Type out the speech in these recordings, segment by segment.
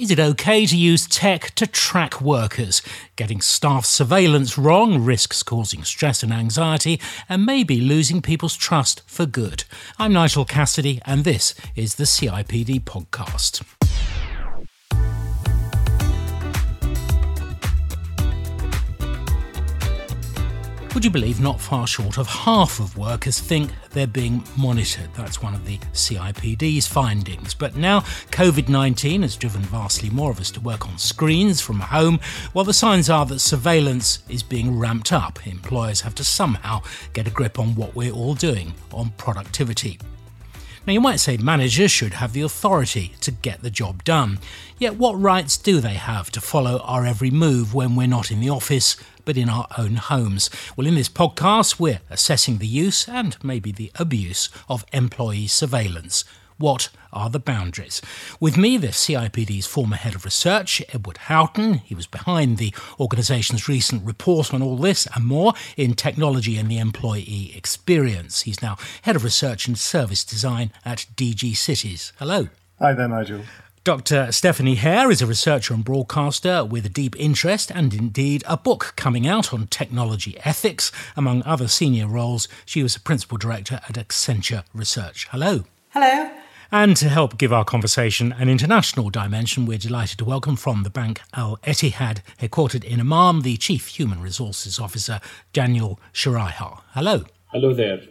Is it okay to use tech to track workers? Getting staff surveillance wrong risks causing stress and anxiety and maybe losing people's trust for good. I'm Nigel Cassidy, and this is the CIPD podcast. Would you believe not far short of half of workers think they're being monitored? That's one of the CIPD's findings. But now COVID 19 has driven vastly more of us to work on screens from home, while the signs are that surveillance is being ramped up. Employers have to somehow get a grip on what we're all doing on productivity. Now, you might say managers should have the authority to get the job done. Yet, what rights do they have to follow our every move when we're not in the office but in our own homes? Well, in this podcast, we're assessing the use and maybe the abuse of employee surveillance. What are the boundaries? With me, the CIPD's former head of research, Edward Houghton. He was behind the organisation's recent report on all this and more in technology and the employee experience. He's now head of research and service design at DG Cities. Hello. Hi there, Nigel. Dr. Stephanie Hare is a researcher and broadcaster with a deep interest and indeed a book coming out on technology ethics. Among other senior roles, she was a principal director at Accenture Research. Hello. Hello. And to help give our conversation an international dimension, we're delighted to welcome from the Bank Al Etihad, headquartered in Amman, the Chief Human Resources Officer, Daniel Shiraiha. Hello. Hello there.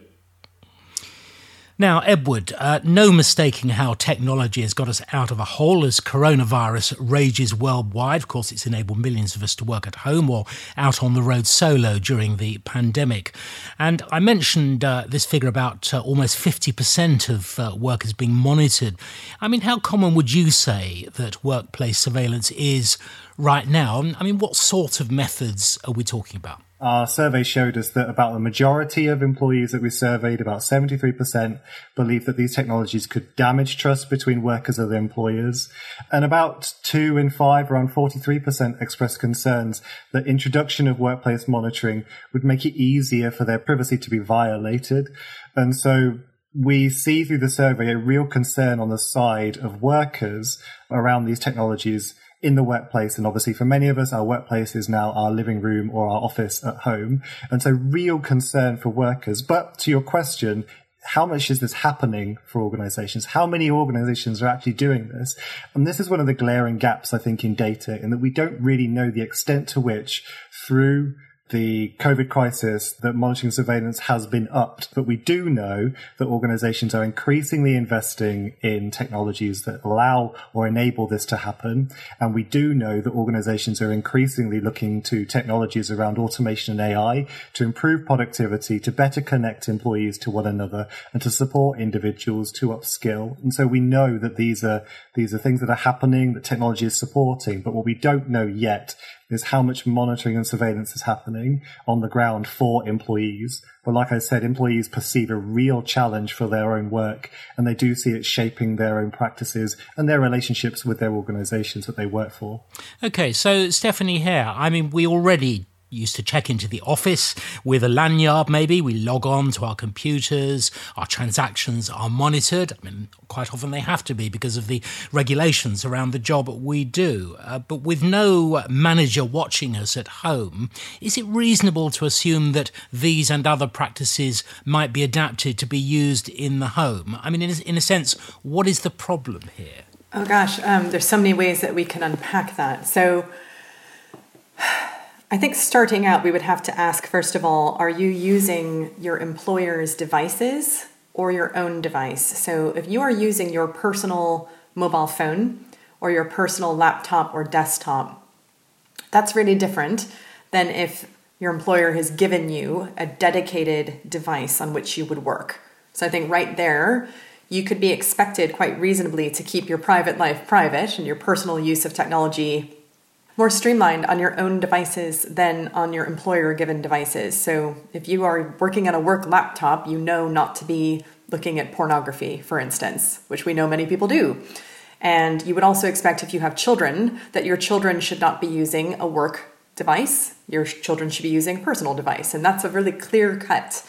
Now, Edward, uh, no mistaking how technology has got us out of a hole as coronavirus rages worldwide. Of course, it's enabled millions of us to work at home or out on the road solo during the pandemic. And I mentioned uh, this figure about uh, almost 50% of uh, workers being monitored. I mean, how common would you say that workplace surveillance is right now? I mean, what sort of methods are we talking about? Our survey showed us that about the majority of employees that we surveyed, about 73%, believe that these technologies could damage trust between workers and employers. And about two in five, around 43% expressed concerns that introduction of workplace monitoring would make it easier for their privacy to be violated. And so we see through the survey a real concern on the side of workers around these technologies in the workplace. And obviously for many of us, our workplace is now our living room or our office at home. And so real concern for workers. But to your question, how much is this happening for organizations? How many organizations are actually doing this? And this is one of the glaring gaps, I think, in data in that we don't really know the extent to which through the COVID crisis that monitoring surveillance has been upped, but we do know that organizations are increasingly investing in technologies that allow or enable this to happen. And we do know that organizations are increasingly looking to technologies around automation and AI to improve productivity, to better connect employees to one another and to support individuals to upskill. And so we know that these are, these are things that are happening that technology is supporting. But what we don't know yet is how much monitoring and surveillance is happening on the ground for employees. But like I said, employees perceive a real challenge for their own work and they do see it shaping their own practices and their relationships with their organizations that they work for. Okay, so Stephanie Hare, I mean, we already used to check into the office with a lanyard, maybe. We log on to our computers, our transactions are monitored. I mean, quite often they have to be because of the regulations around the job we do. Uh, but with no manager watching us at home, is it reasonable to assume that these and other practices might be adapted to be used in the home? I mean, in in a sense, what is the problem here? Oh gosh, um, there's so many ways that we can unpack that. So, I think starting out, we would have to ask first of all, are you using your employer's devices or your own device? So if you are using your personal mobile phone or your personal laptop or desktop, that's really different than if your employer has given you a dedicated device on which you would work. So I think right there, you could be expected quite reasonably to keep your private life private and your personal use of technology more streamlined on your own devices than on your employer given devices. So if you are working on a work laptop, you know not to be looking at pornography, for instance, which we know many people do. And you would also expect if you have children that your children should not be using a work device. Your children should be using a personal device. And that's a really clear cut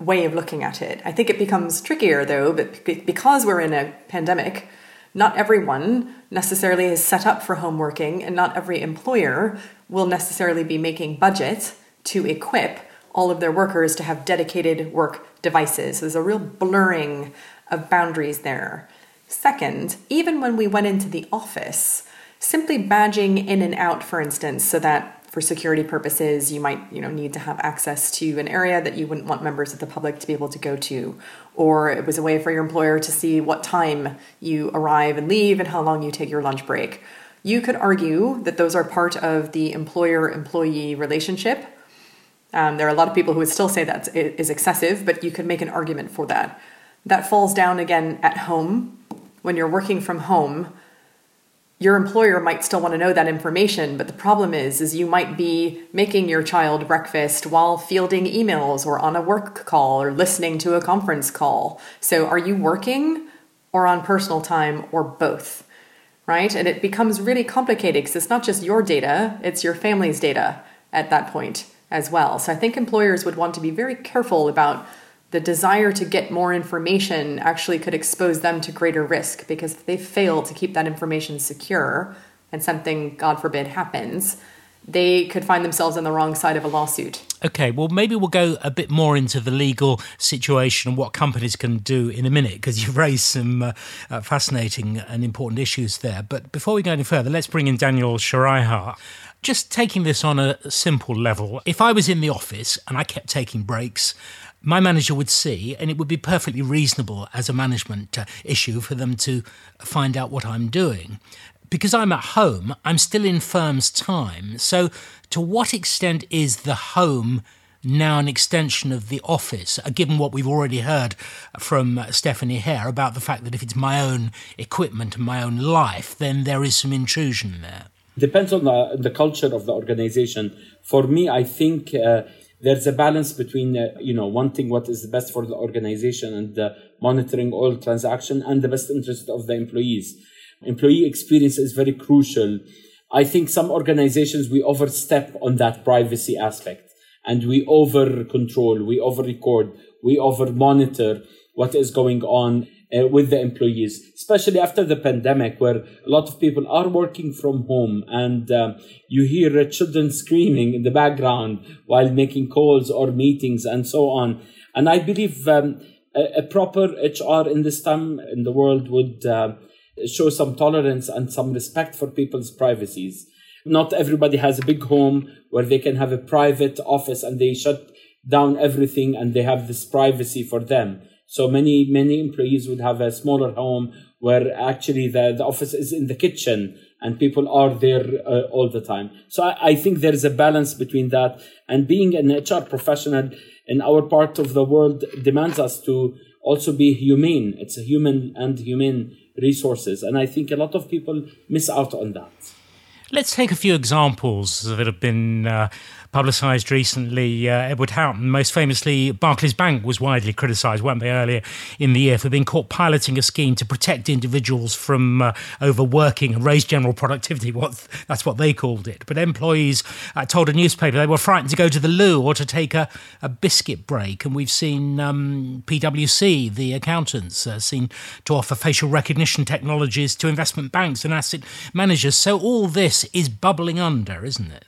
way of looking at it. I think it becomes trickier though, but because we're in a pandemic, not everyone necessarily is set up for home working, and not every employer will necessarily be making budget to equip all of their workers to have dedicated work devices. So there's a real blurring of boundaries there. Second, even when we went into the office, simply badging in and out, for instance, so that for security purposes you might you know need to have access to an area that you wouldn't want members of the public to be able to go to. Or it was a way for your employer to see what time you arrive and leave and how long you take your lunch break. You could argue that those are part of the employer employee relationship. Um, there are a lot of people who would still say that is excessive but you could make an argument for that. That falls down again at home. When you're working from home your employer might still want to know that information but the problem is is you might be making your child breakfast while fielding emails or on a work call or listening to a conference call. So are you working or on personal time or both right? And it becomes really complicated because it's not just your data it's your family's data at that point as well. So i think employers would want to be very careful about the desire to get more information actually could expose them to greater risk because if they fail to keep that information secure and something, God forbid, happens, they could find themselves on the wrong side of a lawsuit. Okay, well, maybe we'll go a bit more into the legal situation and what companies can do in a minute because you've raised some uh, uh, fascinating and important issues there. But before we go any further, let's bring in Daniel Shrihar. Just taking this on a simple level, if I was in the office and I kept taking breaks, my manager would see, and it would be perfectly reasonable as a management uh, issue for them to find out what I'm doing. Because I'm at home, I'm still in firm's time. So, to what extent is the home now an extension of the office, uh, given what we've already heard from uh, Stephanie Hare about the fact that if it's my own equipment and my own life, then there is some intrusion there? Depends on the, the culture of the organization. For me, I think. Uh, there's a balance between uh, you know wanting what is best for the organization and uh, monitoring all transaction and the best interest of the employees. Employee experience is very crucial. I think some organizations we overstep on that privacy aspect and we over control we over record we over monitor what is going on uh, with the employees, especially after the pandemic, where a lot of people are working from home and uh, you hear children screaming in the background while making calls or meetings and so on. And I believe um, a, a, proper HR in this time in the world would uh, show some tolerance and some respect for people's privacies. Not everybody has a big home where they can have a private office and they shut down everything and they have this privacy for them so many many employees would have a smaller home where actually the, the office is in the kitchen and people are there uh, all the time. So I, I think there is a balance between that and being an HR professional in our part of the world demands us to also be humane. It's a human and humane resources, and I think a lot of people miss out on that. Let's take a few examples that have been uh, publicised recently. Uh, Edward Houghton, most famously, Barclays Bank was widely criticised, weren't they, earlier in the year for being caught piloting a scheme to protect individuals from uh, overworking and raise general productivity. What that's what they called it. But employees uh, told a newspaper they were frightened to go to the loo or to take a, a biscuit break. And we've seen um, PwC, the accountants, uh, seen to offer facial recognition technologies to investment banks and asset managers. So all this is bubbling under, isn't it?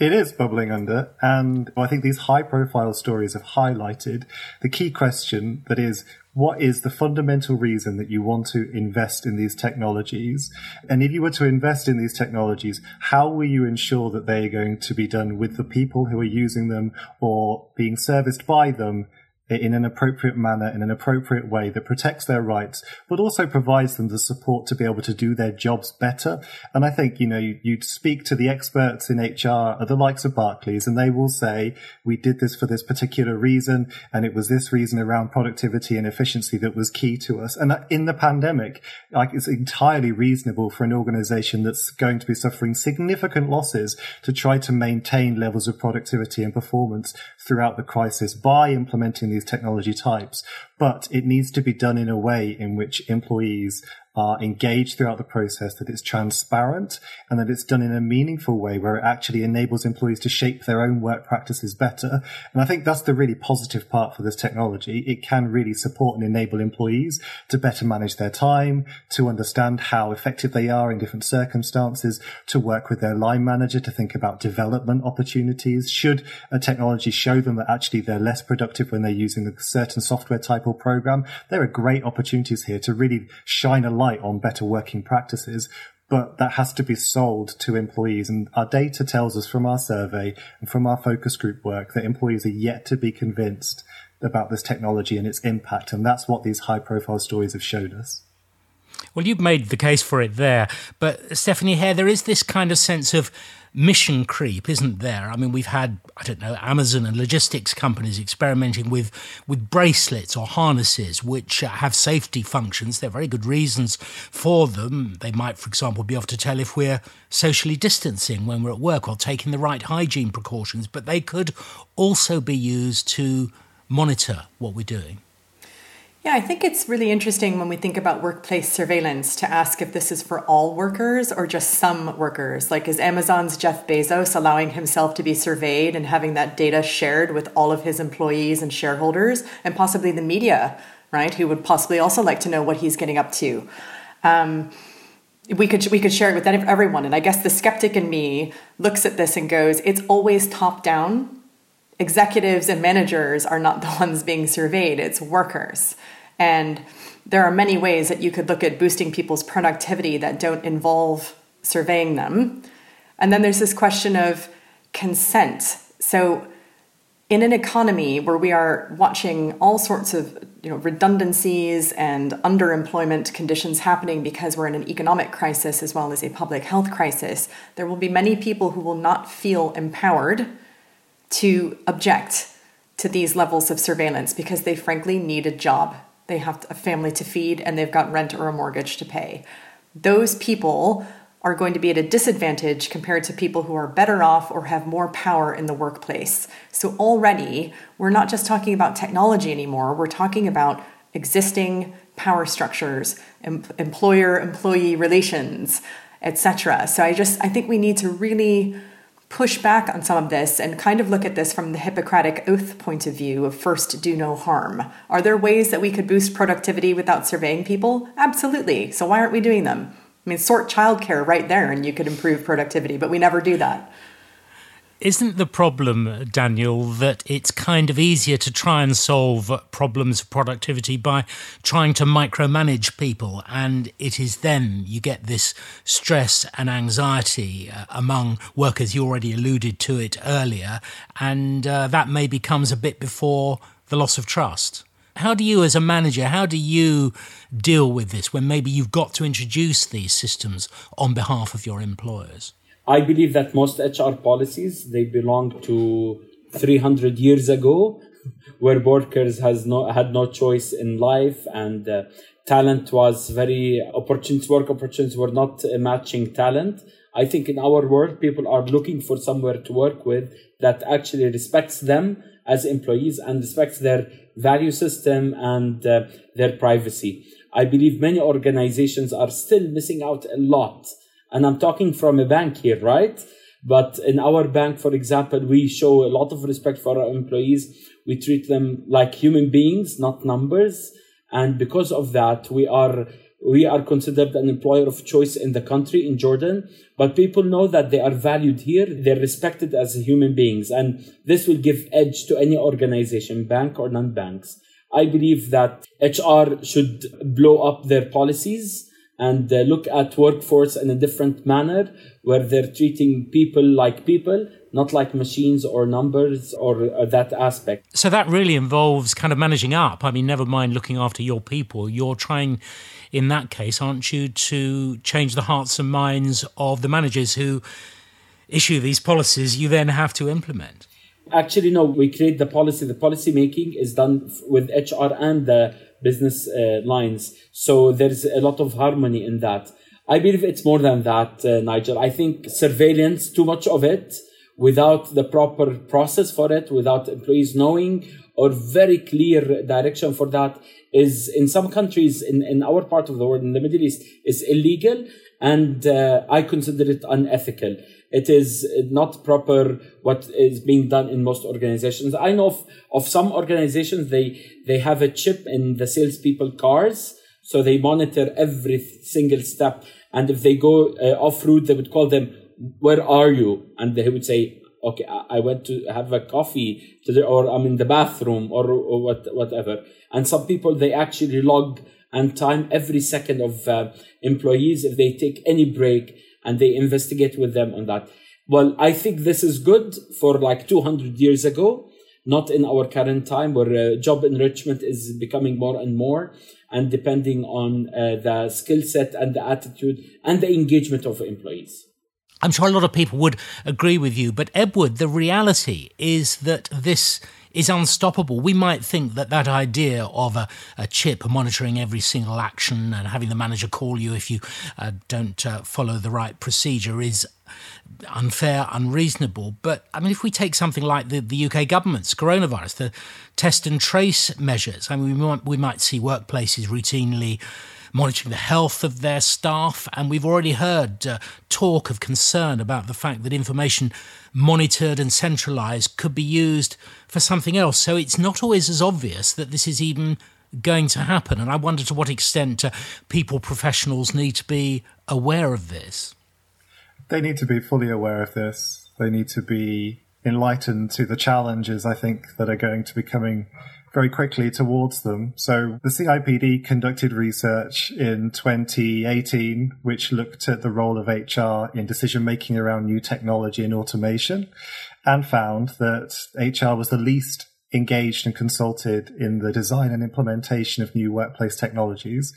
It is bubbling under, and I think these high profile stories have highlighted the key question that is what is the fundamental reason that you want to invest in these technologies? And if you were to invest in these technologies, how will you ensure that they are going to be done with the people who are using them or being serviced by them in an appropriate manner, in an appropriate way that protects their rights, but also provides them the support to be able to do their jobs better. And I think, you know, you, would speak to the experts in HR at uh, the likes of Barclays and they will say, we did this for this particular reason. And it was this reason around productivity and efficiency that was key to us. And uh, in the pandemic, like it's entirely reasonable for an organization that's going to be suffering significant losses to try to maintain levels of productivity and performance throughout the crisis by implementing these technology types, but it needs to be done in a way in which employees are engaged throughout the process, that it's transparent, and that it's done in a meaningful way where it actually enables employees to shape their own work practices better. And I think that's the really positive part for this technology. It can really support and enable employees to better manage their time, to understand how effective they are in different circumstances, to work with their line manager to think about development opportunities. Should a technology show them that actually they're less productive when they're using a certain software type or program, there are great opportunities here to really shine a light on better working practices but that has to be sold to employees. And our data tells us from our survey and from our focus group work that employees are yet to be convinced about this technology and its impact. And that's what these high profile stories have showed us. Well, you've made the case for it there. But Stephanie Hare, there is this kind of sense of mission creep, isn't there? I mean, we've had, I don't know, Amazon and logistics companies experimenting with, with bracelets or harnesses which uh, have safety functions. There are very good reasons for them. They might, for example, be able to tell if we're socially distancing when we're at work or taking the right hygiene precautions, but they could also be used to monitor what we're doing. Yeah, I think it's really interesting when we think about workplace surveillance to ask if this is for all workers or just some workers. Like, is Amazon's Jeff Bezos allowing himself to be surveyed and having that data shared with all of his employees and shareholders and possibly the media, right? Who would possibly also like to know what he's getting up to. Um, we could we could share it with everyone, and I guess the skeptic in me looks at this and goes, "It's always top down." Executives and managers are not the ones being surveyed; it's workers. And there are many ways that you could look at boosting people's productivity that don't involve surveying them. And then there's this question of consent. So, in an economy where we are watching all sorts of you know, redundancies and underemployment conditions happening because we're in an economic crisis as well as a public health crisis, there will be many people who will not feel empowered to object to these levels of surveillance because they frankly need a job they have a family to feed and they've got rent or a mortgage to pay. Those people are going to be at a disadvantage compared to people who are better off or have more power in the workplace. So already, we're not just talking about technology anymore, we're talking about existing power structures, em- employer employee relations, etc. So I just I think we need to really push back on some of this and kind of look at this from the Hippocratic Oath point of view of first do no harm. Are there ways that we could boost productivity without surveying people? Absolutely. So why aren't we doing them? I mean, sort childcare right there and you could improve productivity, but we never do that. Isn't the problem, Daniel, that it's kind of easier to try and solve problems of productivity by trying to micromanage people? And it is then you get this stress and anxiety uh, among workers. You already alluded to it earlier. And uh, that maybe comes a bit before the loss of trust. How do you, as a manager, how do you deal with this when maybe you've got to introduce these systems on behalf of your employers? I believe that most HR policies they belong to 300 years ago, where workers has no had no choice in life and uh, talent was very opportunities work opportunities were not uh, matching talent. I think in our world people are looking for somewhere to work with that actually respects them as employees and respects their value system and uh, their privacy. I believe many organizations are still missing out a lot and I'm talking from a bank here, right? But in our bank, for example, we show a lot of respect for our employees. We treat them like human beings, not numbers. And because of that, we are we are considered an employer of choice in the country in Jordan, but people know that they are valued here. They're respected as human beings. And this will give edge to any organization, bank or non-banks. I believe that HR should blow up their policies and uh, look at workforce in a different manner where they're treating people like people not like machines or numbers or, or, that aspect. So that really involves kind of managing up. I mean never mind looking after your people. You're trying in that case aren't you to change the hearts and minds of the managers who issue these policies you then have to implement? Actually no we create the policy. The policy making is done with hr and the business uh, lines. So there's a lot of harmony in that. I believe it's more than that, uh, Nigel. I think surveillance, too much of it, without the proper process for it, without employees knowing or very clear direction for that is in some countries in, in our part of the world, in the Middle East, is illegal. And uh, I consider it unethical. It is not proper what is being done in most organizations. I know of, of some organizations, they, they have a chip in the salespeople cars. So they monitor every single step. And if they go uh, off route, they would call them, where are you? And they would say, okay, I went to have a coffee to the, or I'm in the bathroom or, or what, whatever. And some people, they actually log and time every second of uh, employees if they take any break and they investigate with them on that. Well, I think this is good for like 200 years ago, not in our current time where uh, job enrichment is becoming more and more and depending on uh, the skill set and the attitude and the engagement of employees. I'm sure a lot of people would agree with you, but Edward, the reality is that this is unstoppable. We might think that that idea of a, a chip monitoring every single action and having the manager call you if you uh, don't uh, follow the right procedure is unfair, unreasonable. But I mean, if we take something like the, the UK government's coronavirus, the test and trace measures, I mean, we might, we might see workplaces routinely monitoring the health of their staff. And we've already heard uh, talk of concern about the fact that information monitored and centralized could be used for something else. So it's not always as obvious that this is even going to happen. And I wonder to what extent uh, people, professionals, need to be aware of this. They need to be fully aware of this. They need to be enlightened to the challenges, I think, that are going to be coming very quickly towards them. So the CIPD conducted research in 2018, which looked at the role of HR in decision making around new technology and automation and found that HR was the least engaged and consulted in the design and implementation of new workplace technologies.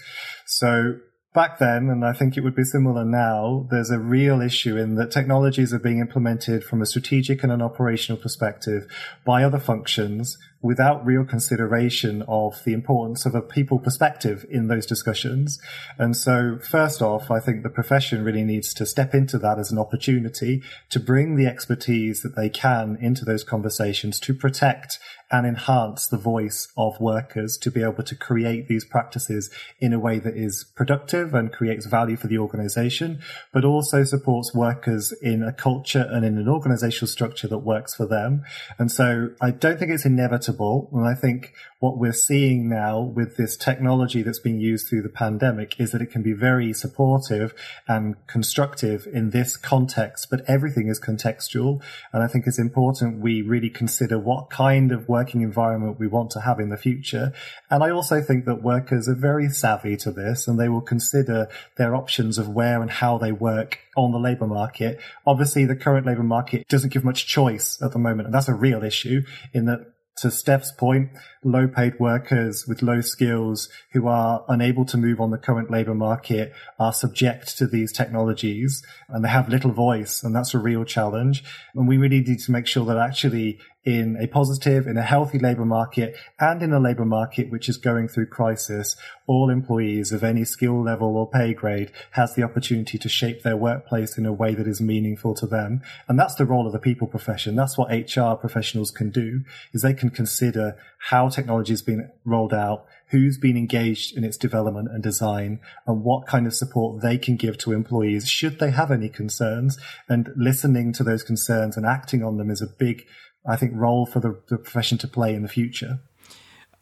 So back then, and I think it would be similar now, there's a real issue in that technologies are being implemented from a strategic and an operational perspective by other functions without real consideration of the importance of a people perspective in those discussions. And so, first off, I think the profession really needs to step into that as an opportunity to bring the expertise that they can into those conversations to protect and enhance the voice of workers to be able to create these practices in a way that is productive and creates value for the organization, but also supports workers in a culture and in an organizational structure that works for them. And so I don't think it's inevitable inevitable. And I think what we're seeing now with this technology that's being used through the pandemic is that it can be very supportive and constructive in this context, but everything is contextual. And I think it's important we really consider what kind of working environment we want to have in the future. And I also think that workers are very savvy to this and they will consider their options of where and how they work on the labour market. Obviously, the current labour market doesn't give much choice at the moment. And that's a real issue in that to Steph's point, low paid workers with low skills who are unable to move on the current labor market are subject to these technologies and they have little voice. And that's a real challenge. And we really need to make sure that actually in a positive, in a healthy labour market, and in a labour market which is going through crisis, all employees of any skill level or pay grade has the opportunity to shape their workplace in a way that is meaningful to them. And that's the role of the people profession. That's what HR professionals can do, is they can consider how technology has been rolled out, who's been engaged in its development and design and what kind of support they can give to employees should they have any concerns and listening to those concerns and acting on them is a big I think, role for the, the profession to play in the future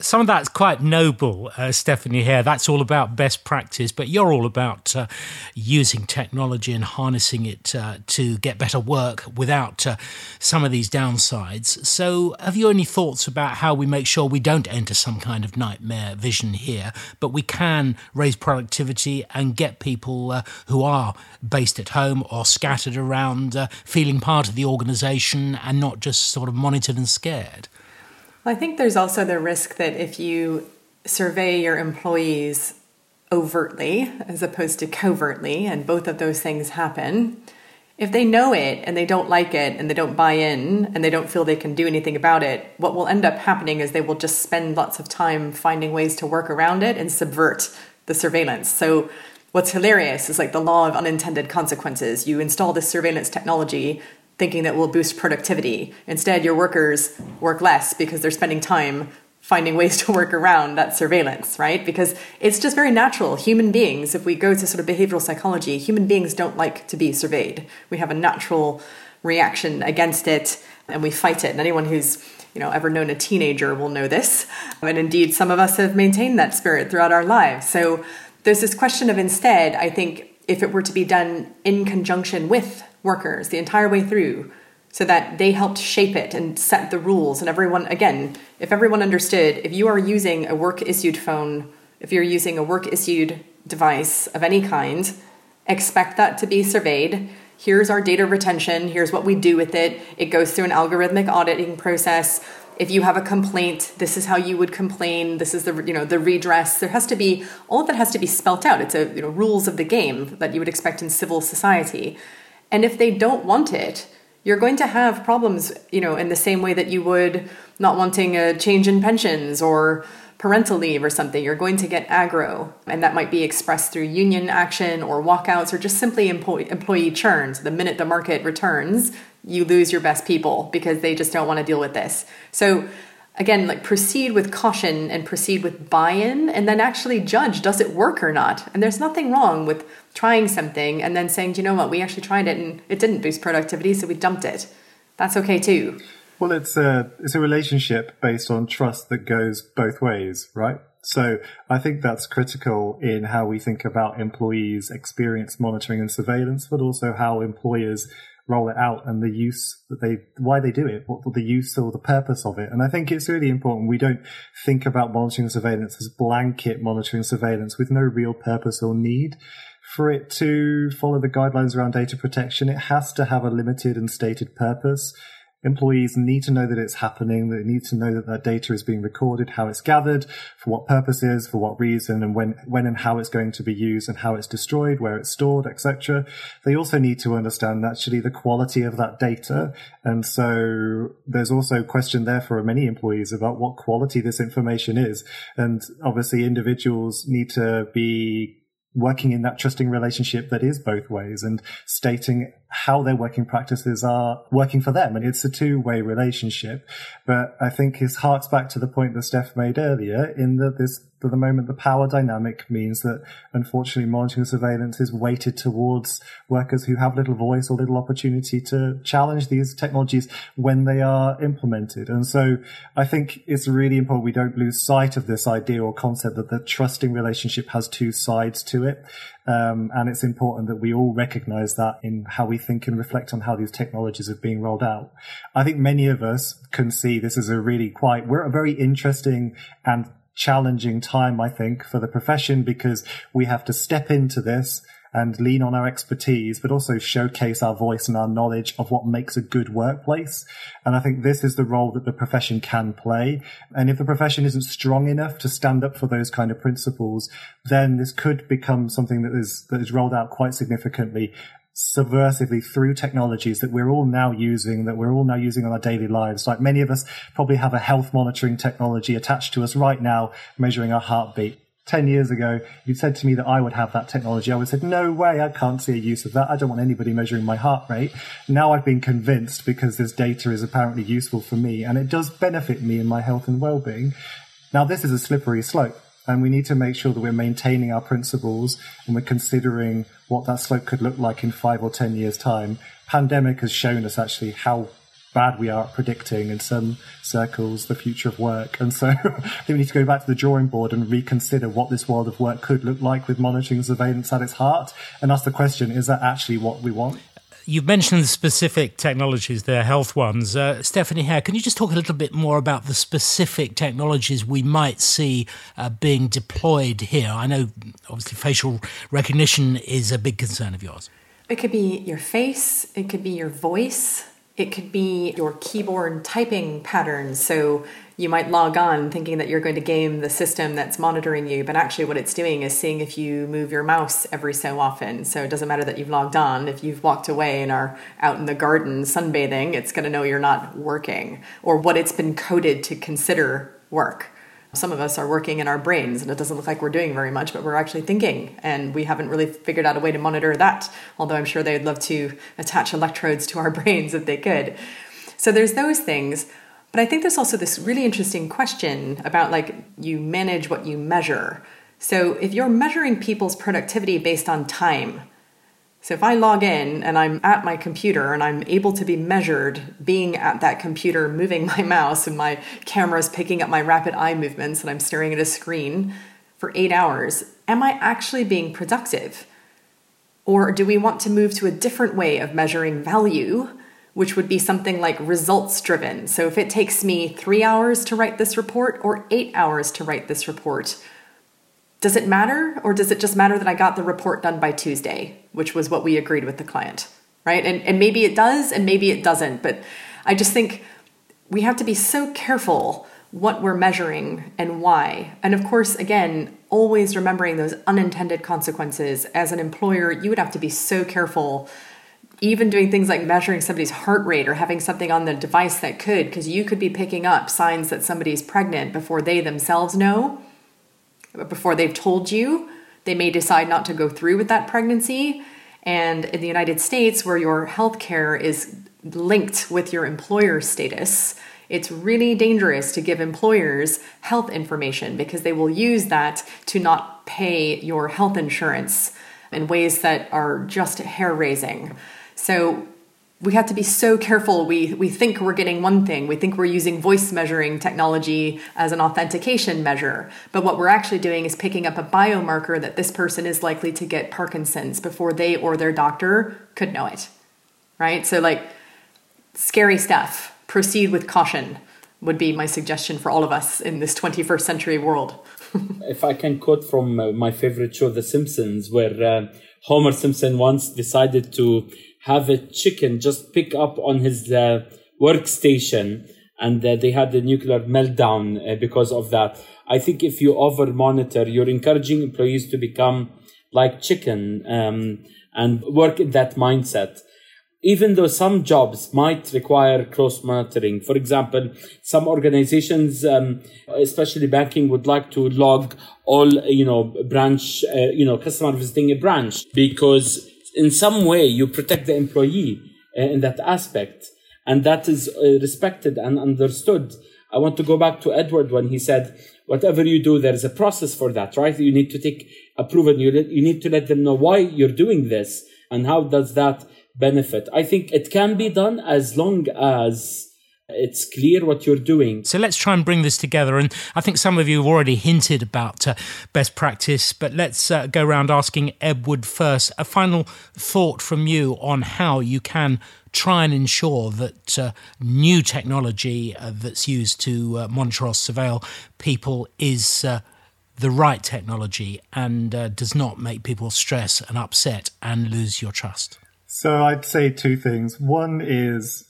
some of that's quite noble, uh, Stephanie Hare. That's all about best practice, but you're all about uh, using technology and harnessing it uh, to get better work without uh, some of these downsides. So, have you any thoughts about how we make sure we don't enter some kind of nightmare vision here, but we can raise productivity and get people uh, who are based at home or scattered around uh, feeling part of the organisation and not just sort of monitored and scared? I think there's also the risk that if you survey your employees overtly as opposed to covertly, and both of those things happen, if they know it and they don't like it and they don't buy in and they don't feel they can do anything about it, what will end up happening is they will just spend lots of time finding ways to work around it and subvert the surveillance. So, what's hilarious is like the law of unintended consequences. You install this surveillance technology, thinking that will boost productivity. Instead, your workers work less because they're spending time finding ways to work around that surveillance, right? Because it's just very natural. Human beings, if we go to sort of behavioral psychology, human beings don't like to be surveyed. We have a natural reaction against it and we fight it. And anyone who's you know ever known a teenager will know this. And indeed, some of us have maintained that spirit throughout our lives. So there's this question of instead, I think if it were to be done in conjunction with workers the entire way through, so that they helped shape it and set the rules, and everyone, again, if everyone understood, if you are using a work issued phone, if you're using a work issued device of any kind, expect that to be surveyed. Here's our data retention. Here's what we do with it. It goes through an algorithmic auditing process if you have a complaint this is how you would complain. This is the you know the redress. There has to be all of that has to be spelt out. It's a you know rules of the game that you would expect in civil society. And if they don't want it you're going to have problems you know in the same way that you would not wanting a change in pensions or parental leave or something you're going to get aggro and that might be expressed through union action or walkouts or just simply employee, employee churn so the minute the market returns you lose your best people because they just don't want to deal with this. So again, like proceed with caution and proceed with buy-in and then actually judge does it work or not. And there's nothing wrong with trying something and then saying, "Do you know what? We actually tried it and it didn't boost productivity, so we dumped it." That's okay too. Well, it's a it's a relationship based on trust that goes both ways, right? So I think that's critical in how we think about employees' experience monitoring and surveillance, but also how employers roll it out and the use that they, why they do it, what the use or the purpose of it. And I think it's really important we don't think about monitoring and surveillance as blanket monitoring surveillance with no real purpose or need. For it to follow the guidelines around data protection, it has to have a limited and stated purpose employees need to know that it's happening. They need to know that that data is being recorded, how it's gathered, for what purposes, for what reason, and when, when and how it's going to be used and how it's destroyed, where it's stored, etc. They also need to understand actually the quality of that data. And so there's also a question there for many employees about what quality this information is. And obviously individuals need to be working in that trusting relationship that is both ways and stating how their working practices are working for them. And it's a two way relationship. But I think this harks back to the point that Steph made earlier in that this for the moment, the power dynamic means that unfortunately monitoring and surveillance is weighted towards workers who have little voice or little opportunity to challenge these technologies when they are implemented. And so I think it's really important we don't lose sight of this idea or concept that the trusting relationship has two sides to it. Um, and it's important that we all recognize that in how we think and reflect on how these technologies are being rolled out. I think many of us can see this as a really quite, we're a very interesting and challenging time, I think, for the profession because we have to step into this and lean on our expertise, but also showcase our voice and our knowledge of what makes a good workplace. And I think this is the role that the profession can play. And if the profession isn't strong enough to stand up for those kind of principles, then this could become something that is, that is rolled out quite significantly subversively through technologies that we're all now using, that we're all now using in our daily lives. Like many of us probably have a health monitoring technology attached to us right now, measuring our heartbeat. 10 years ago, you'd said to me that I would have that technology. I would have said, no way, I can't see a use of that. I don't want anybody measuring my heart rate. Now I've been convinced because this data is apparently useful for me and it does benefit me in my health and well-being. Now this is a slippery slope and we need to make sure that we're maintaining our principles and we're considering what that slope could look like in five or ten years time. Pandemic has shown us actually how bad we are at predicting in some circles the future of work. And so I think we need to go back to the drawing board and reconsider what this world of work could look like with monitoring surveillance at its heart and ask the question, is that actually what we want? You've mentioned specific technologies, they're health ones. Uh, Stephanie Hare, can you just talk a little bit more about the specific technologies we might see uh, being deployed here? I know, obviously, facial recognition is a big concern of yours. It could be your face, it could be your voice, it could be your keyboard typing patterns. So you might log on thinking that you're going to game the system that's monitoring you, but actually, what it's doing is seeing if you move your mouse every so often. So it doesn't matter that you've logged on. If you've walked away and are out in the garden sunbathing, it's going to know you're not working or what it's been coded to consider work. Some of us are working in our brains and it doesn't look like we're doing very much, but we're actually thinking. And we haven't really figured out a way to monitor that, although I'm sure they'd love to attach electrodes to our brains if they could. So there's those things. But I think there's also this really interesting question about like you manage what you measure. So if you're measuring people's productivity based on time, so if I log in and I'm at my computer and I'm able to be measured being at that computer, moving my mouse and my camera's picking up my rapid eye movements and I'm staring at a screen for eight hours, am I actually being productive? Or do we want to move to a different way of measuring value, which would be something like results driven? So if it takes me three hours to write this report or eight hours to write this report, does it matter or does it just matter that I got the report done by Tuesday, which was what we agreed with the client, right? And, and maybe it does and maybe it doesn't, but I just think we have to be so careful what we're measuring and why. And of course, again, always remembering those unintended consequences. As an employer, you would have to be so careful even doing things like measuring somebody's heart rate or having something on the device that could, because you could be picking up signs that somebody's pregnant before they themselves know before they've told you, they may decide not to go through with that pregnancy. And in the United States, where your health care is linked with your employer status, it's really dangerous to give employers health information because they will use that to not pay your health insurance in ways that are just hair raising. So we have to be so careful. We, we think we're getting one thing. We think we're using voice measuring technology as an authentication measure. But what we're actually doing is picking up a biomarker that this person is likely to get Parkinson's before they or their doctor could know it. Right? So, like, scary stuff. Proceed with caution would be my suggestion for all of us in this 21st century world. if I can quote from uh, my favorite show, The Simpsons, where uh, Homer Simpson once decided to have a chicken just pick up on his uh, workstation and uh, they had a nuclear meltdown uh, because of that. I think if you over monitor, you're encouraging employees to become like chicken um, and work in that mindset. Even though some jobs might require close monitoring, for example, some organizations, um, especially banking, would like to log all you know branch, uh, you know, customer visiting a branch because in some way you protect the employee uh, in that aspect. And that is uh, respected and understood. I want to go back to edward when he said whatever you do there is a process for that right? You need to take approval you, you need to let them know why you're doing this and how does that benefit. I think it can be done as long as it's clear what you're doing. So let's try and bring this together. And I think some of you have already hinted about uh, best practice, but let's uh, go around asking Edward first. A final thought from you on how you can try and ensure that uh, new technology uh, that's used to uh, monitor or surveil people is uh, the right technology and does not make people stress and upset and lose your trust. So I'd say two things. One is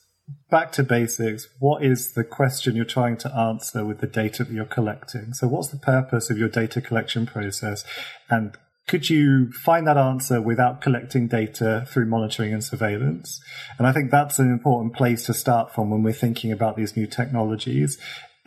back to basics. What is the question you're trying to answer with the data that you're collecting? So, what's the purpose of your data collection process? And could you find that answer without collecting data through monitoring and surveillance? And I think that's an important place to start from when we're thinking about these new technologies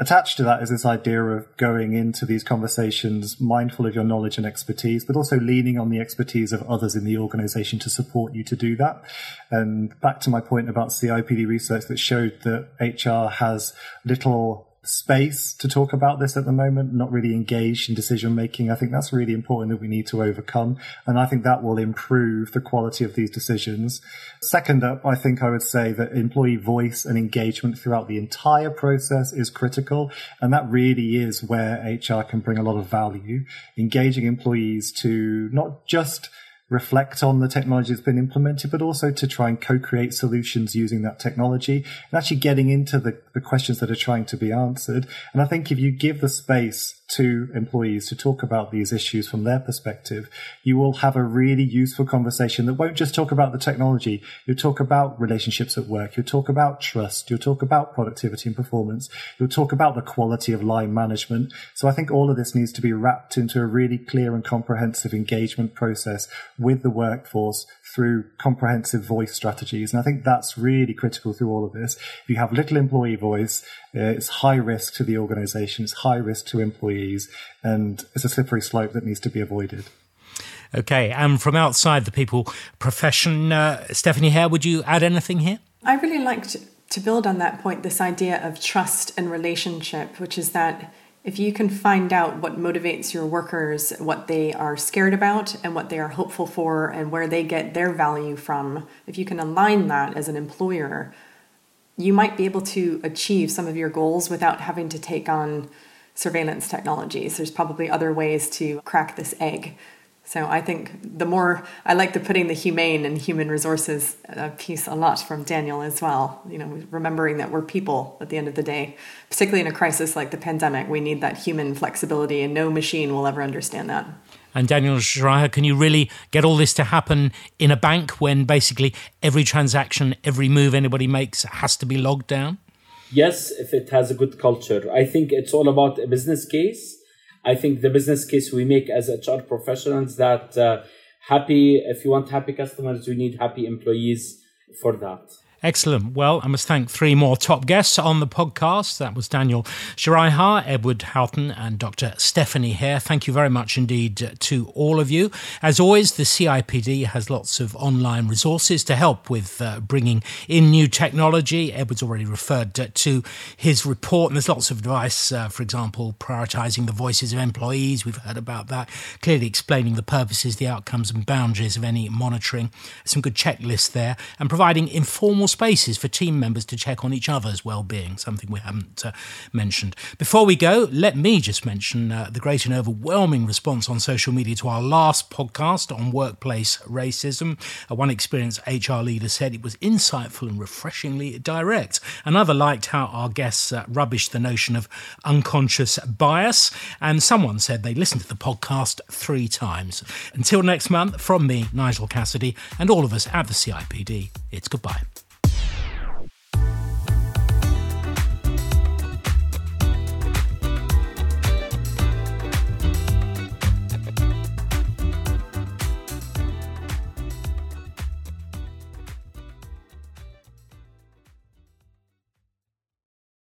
attached to that is this idea of going into these conversations mindful of your knowledge and expertise, but also leaning on the expertise of others in the organization to support you to do that. And back to my point about CIPD research that showed that HR has little space to talk about this at the moment, not really engaged in decision making. I think that's really important that we need to overcome. And I think that will improve the quality of these decisions. Second up, I think I would say that employee voice and engagement throughout the entire process is critical. And that really is where HR can bring a lot of value, engaging employees to not just reflect on the technology that's been implemented, but also to try and co-create solutions using that technology and actually getting into the, the questions that are trying to be answered. And I think if you give the space to employees to talk about these issues from their perspective, you will have a really useful conversation that won't just talk about the technology. You'll talk about relationships at work. You'll talk about trust. You'll talk about productivity and performance. You'll talk about the quality of line management. So I think all of this needs to be wrapped into a really clear and comprehensive engagement process with the workforce through comprehensive voice strategies. And I think that's really critical through all of this. If you have little employee voice. Uh, it's high risk to the organization. It's high risk to employees and it's a slippery slope that needs to be avoided. Okay, and from outside the people profession, uh, Stephanie Hare, would you add anything here? I really liked to build on that point this idea of trust and relationship, which is that if you can find out what motivates your workers, what they are scared about, and what they are hopeful for, and where they get their value from, if you can align that as an employer, you might be able to achieve some of your goals without having to take on surveillance technologies. There's probably other ways to crack this egg. So I think the more I like the putting the humane and human resources uh, piece a lot from Daniel as well. You know, remembering that we're people at the end of the day, particularly in a crisis like the pandemic, we need that human flexibility, and no machine will ever understand that. And Daniel Shriha, can you really get all this to happen in a bank when basically every transaction, every move anybody makes has to be logged down? Yes, if it has a good culture. I think it's all about a business case I think the business case we make as HR professionals that uh, happy, if you want happy customers, you need happy employees for that. Excellent. Well, I must thank three more top guests on the podcast. That was Daniel Shiraiha, Edward Houghton, and Dr. Stephanie Hare. Thank you very much indeed to all of you. As always, the CIPD has lots of online resources to help with uh, bringing in new technology. Edward's already referred to his report, and there's lots of advice, uh, for example, prioritizing the voices of employees. We've heard about that, clearly explaining the purposes, the outcomes, and boundaries of any monitoring. Some good checklists there, and providing informal spaces for team members to check on each other's well-being, something we haven't uh, mentioned. Before we go, let me just mention uh, the great and overwhelming response on social media to our last podcast on workplace racism. Uh, one experienced HR leader said it was insightful and refreshingly direct. Another liked how our guests uh, rubbished the notion of unconscious bias, and someone said they listened to the podcast three times. Until next month, from me, Nigel Cassidy, and all of us at the CIPD, it's goodbye.